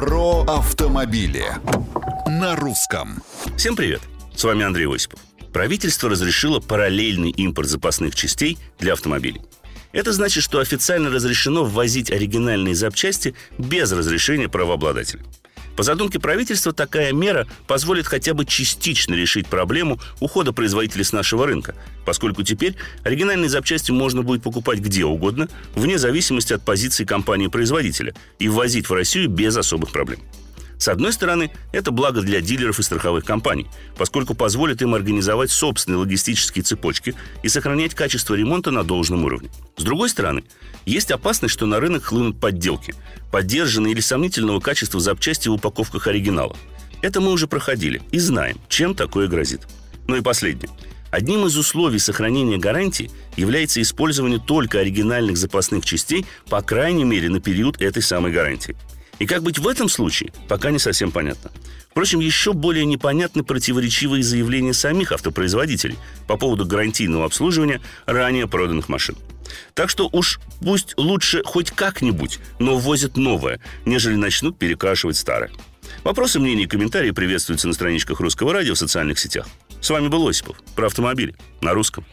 Про автомобили на русском. Всем привет! С вами Андрей Осипов. Правительство разрешило параллельный импорт запасных частей для автомобилей. Это значит, что официально разрешено ввозить оригинальные запчасти без разрешения правообладателя. По задумке правительства, такая мера позволит хотя бы частично решить проблему ухода производителей с нашего рынка, поскольку теперь оригинальные запчасти можно будет покупать где угодно, вне зависимости от позиции компании-производителя, и ввозить в Россию без особых проблем. С одной стороны, это благо для дилеров и страховых компаний, поскольку позволит им организовать собственные логистические цепочки и сохранять качество ремонта на должном уровне. С другой стороны, есть опасность, что на рынок хлынут подделки, поддержанные или сомнительного качества запчасти в упаковках оригинала. Это мы уже проходили и знаем, чем такое грозит. Ну и последнее. Одним из условий сохранения гарантии является использование только оригинальных запасных частей, по крайней мере, на период этой самой гарантии – и как быть в этом случае, пока не совсем понятно. Впрочем, еще более непонятны противоречивые заявления самих автопроизводителей по поводу гарантийного обслуживания ранее проданных машин. Так что уж пусть лучше хоть как-нибудь, но возят новое, нежели начнут перекрашивать старое. Вопросы, мнения и комментарии приветствуются на страничках Русского радио в социальных сетях. С вами был Осипов про автомобили на русском.